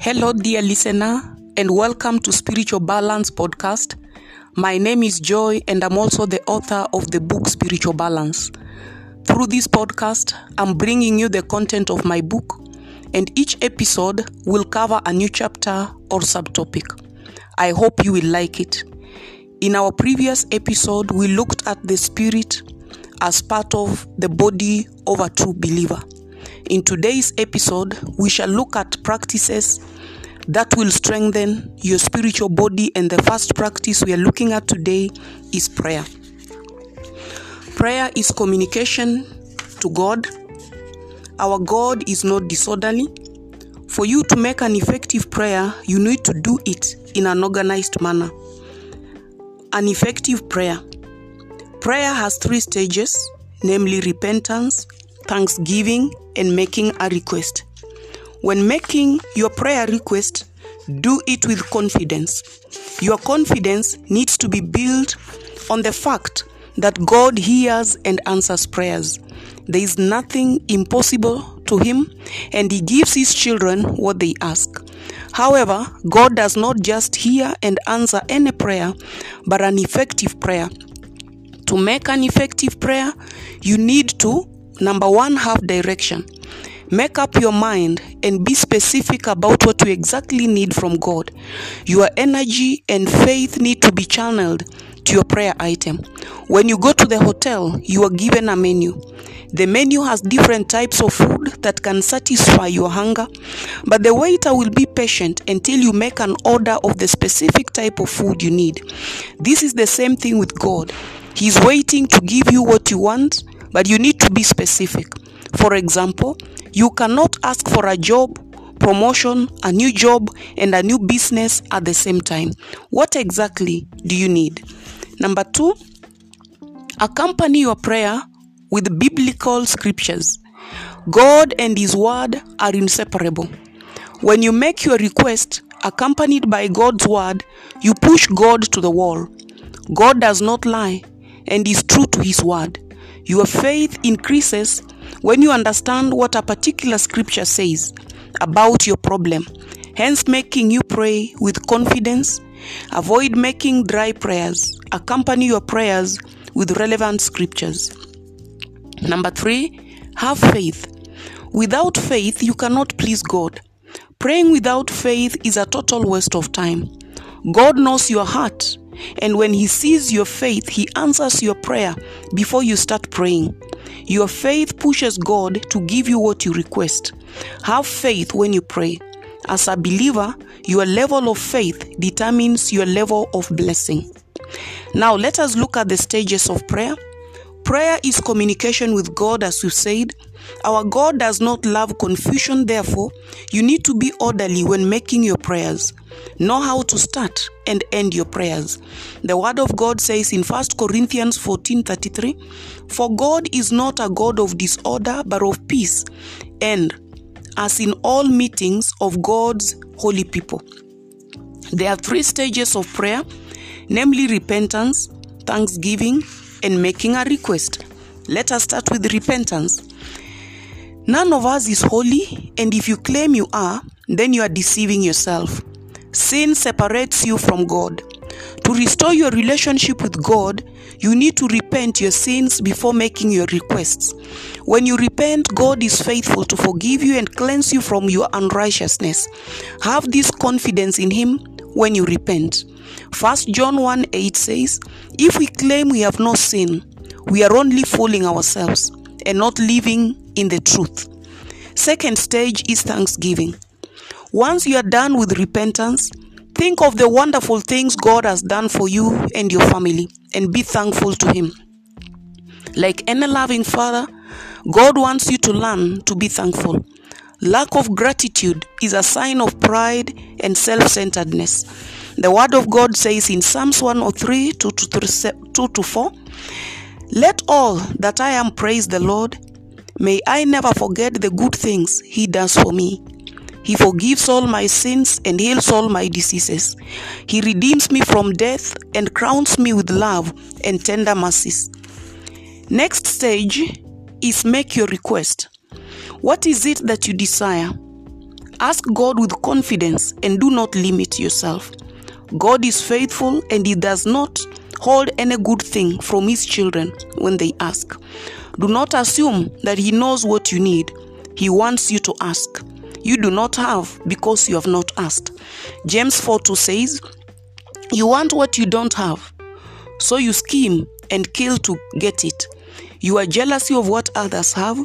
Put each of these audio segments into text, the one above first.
Hello, dear listener, and welcome to Spiritual Balance Podcast. My name is Joy, and I'm also the author of the book Spiritual Balance. Through this podcast, I'm bringing you the content of my book, and each episode will cover a new chapter or subtopic. I hope you will like it. In our previous episode, we looked at the spirit as part of the body of a true believer. In today's episode, we shall look at practices that will strengthen your spiritual body, and the first practice we are looking at today is prayer. Prayer is communication to God. Our God is not disorderly. For you to make an effective prayer, you need to do it in an organized manner. An effective prayer. Prayer has three stages, namely repentance, thanksgiving, and making a request. When making your prayer request, do it with confidence. Your confidence needs to be built on the fact that God hears and answers prayers. There is nothing impossible to Him, and He gives His children what they ask. However, God does not just hear and answer any prayer, but an effective prayer. To make an effective prayer, you need to, number one, have direction. Make up your mind and be specific about what you exactly need from God. Your energy and faith need to be channeled to your prayer item. When you go to the hotel, you are given a menu. The menu has different types of food that can satisfy your hunger, but the waiter will be patient until you make an order of the specific type of food you need. This is the same thing with God. He's waiting to give you what you want, but you need to be specific. For example, you cannot ask for a job, promotion, a new job, and a new business at the same time. What exactly do you need? Number two, accompany your prayer with biblical scriptures. God and His Word are inseparable. When you make your request accompanied by God's Word, you push God to the wall. God does not lie and is true to His Word. Your faith increases when you understand what a particular scripture says about your problem, hence making you pray with confidence. Avoid making dry prayers. Accompany your prayers with relevant scriptures. Number three, have faith. Without faith, you cannot please God. Praying without faith is a total waste of time. God knows your heart, and when He sees your faith, He answers your prayer before you start praying. Your faith pushes God to give you what you request. Have faith when you pray. As a believer, your level of faith determines your level of blessing. Now, let us look at the stages of prayer. Prayer is communication with God, as we've said. Our God does not love confusion, therefore, you need to be orderly when making your prayers. Know how to start and end your prayers. The word of God says in 1 Corinthians 14:33, "For God is not a God of disorder, but of peace, and as in all meetings of God's holy people." There are three stages of prayer, namely repentance, thanksgiving, and making a request. Let us start with repentance. None of us is holy, and if you claim you are, then you are deceiving yourself. Sin separates you from God. To restore your relationship with God, you need to repent your sins before making your requests. When you repent, God is faithful to forgive you and cleanse you from your unrighteousness. Have this confidence in Him when you repent. 1 John 1 8 says, If we claim we have no sin, we are only fooling ourselves and not living in the truth. Second stage is thanksgiving. Once you are done with repentance, think of the wonderful things God has done for you and your family and be thankful to Him. Like any loving father, God wants you to learn to be thankful. Lack of gratitude is a sign of pride and self centeredness. The Word of God says in Psalms 103 2 to, 2 to 4 Let all that I am praise the Lord. May I never forget the good things He does for me. He forgives all my sins and heals all my diseases. He redeems me from death and crowns me with love and tender mercies. Next stage is make your request. What is it that you desire? Ask God with confidence and do not limit yourself. God is faithful and He does not hold any good thing from His children when they ask. Do not assume that He knows what you need. He wants you to ask. You do not have because you have not asked. James 4 2 says, You want what you don't have, so you scheme and kill to get it. You are jealous of what others have,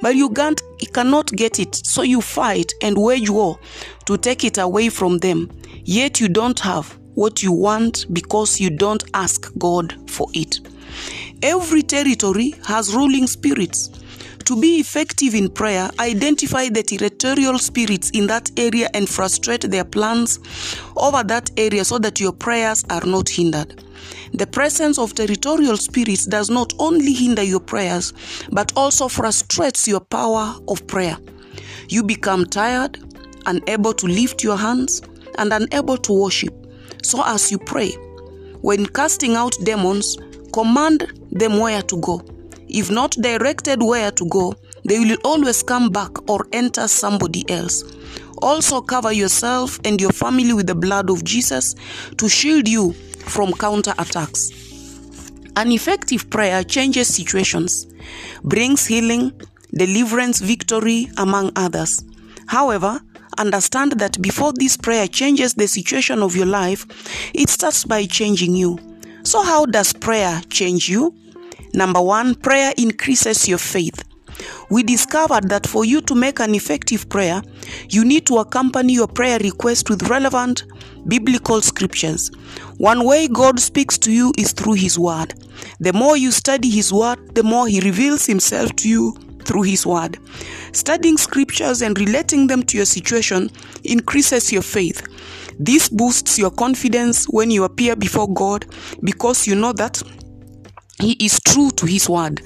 but you can't you cannot get it, so you fight and wage war to take it away from them. Yet you don't have what you want because you don't ask God for it. Every territory has ruling spirits. To be effective in prayer, identify the territorial spirits in that area and frustrate their plans over that area so that your prayers are not hindered. The presence of territorial spirits does not only hinder your prayers, but also frustrates your power of prayer. You become tired, unable to lift your hands, and unable to worship. So, as you pray, when casting out demons, command them where to go. If not directed where to go, they will always come back or enter somebody else. Also, cover yourself and your family with the blood of Jesus to shield you from counter attacks. An effective prayer changes situations, brings healing, deliverance, victory, among others. However, understand that before this prayer changes the situation of your life, it starts by changing you. So, how does prayer change you? Number one, prayer increases your faith. We discovered that for you to make an effective prayer, you need to accompany your prayer request with relevant biblical scriptures. One way God speaks to you is through His Word. The more you study His Word, the more He reveals Himself to you through His Word. Studying scriptures and relating them to your situation increases your faith. This boosts your confidence when you appear before God because you know that he is true to His word.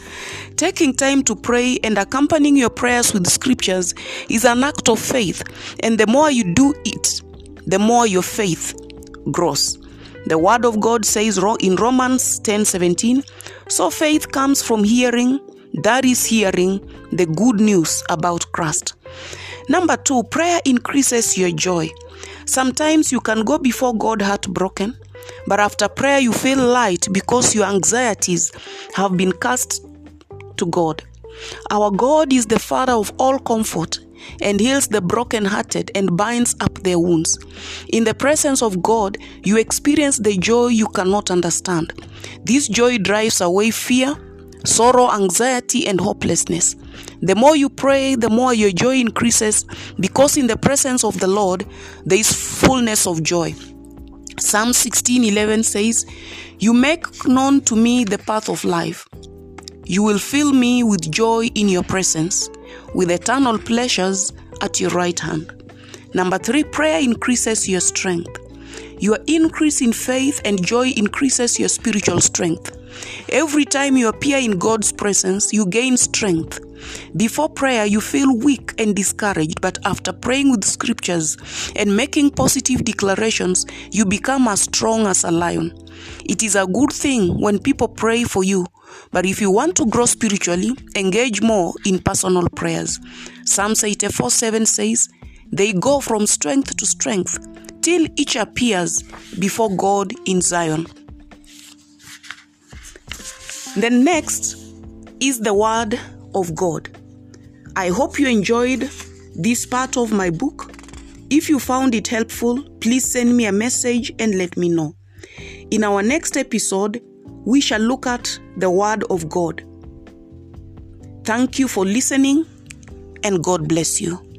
Taking time to pray and accompanying your prayers with scriptures is an act of faith, and the more you do it, the more your faith grows. The word of God says in Romans 10:17, so faith comes from hearing, that is hearing the good news about Christ. Number 2, prayer increases your joy. Sometimes you can go before God heartbroken, but after prayer, you feel light because your anxieties have been cast to God. Our God is the Father of all comfort and heals the brokenhearted and binds up their wounds. In the presence of God, you experience the joy you cannot understand. This joy drives away fear, sorrow, anxiety, and hopelessness. The more you pray, the more your joy increases because in the presence of the Lord, there is fullness of joy. Psalm 16:11 says, "You make known to me the path of life. You will fill me with joy in your presence, with eternal pleasures at your right hand." Number 3, prayer increases your strength. Your increase in faith and joy increases your spiritual strength. Every time you appear in God's presence, you gain strength. Before prayer, you feel weak and discouraged, but after praying with scriptures and making positive declarations, you become as strong as a lion. It is a good thing when people pray for you, but if you want to grow spiritually, engage more in personal prayers. Psalms 84 7 says, They go from strength to strength till each appears before God in Zion. The next is the word of God. I hope you enjoyed this part of my book. If you found it helpful, please send me a message and let me know. In our next episode, we shall look at the Word of God. Thank you for listening, and God bless you.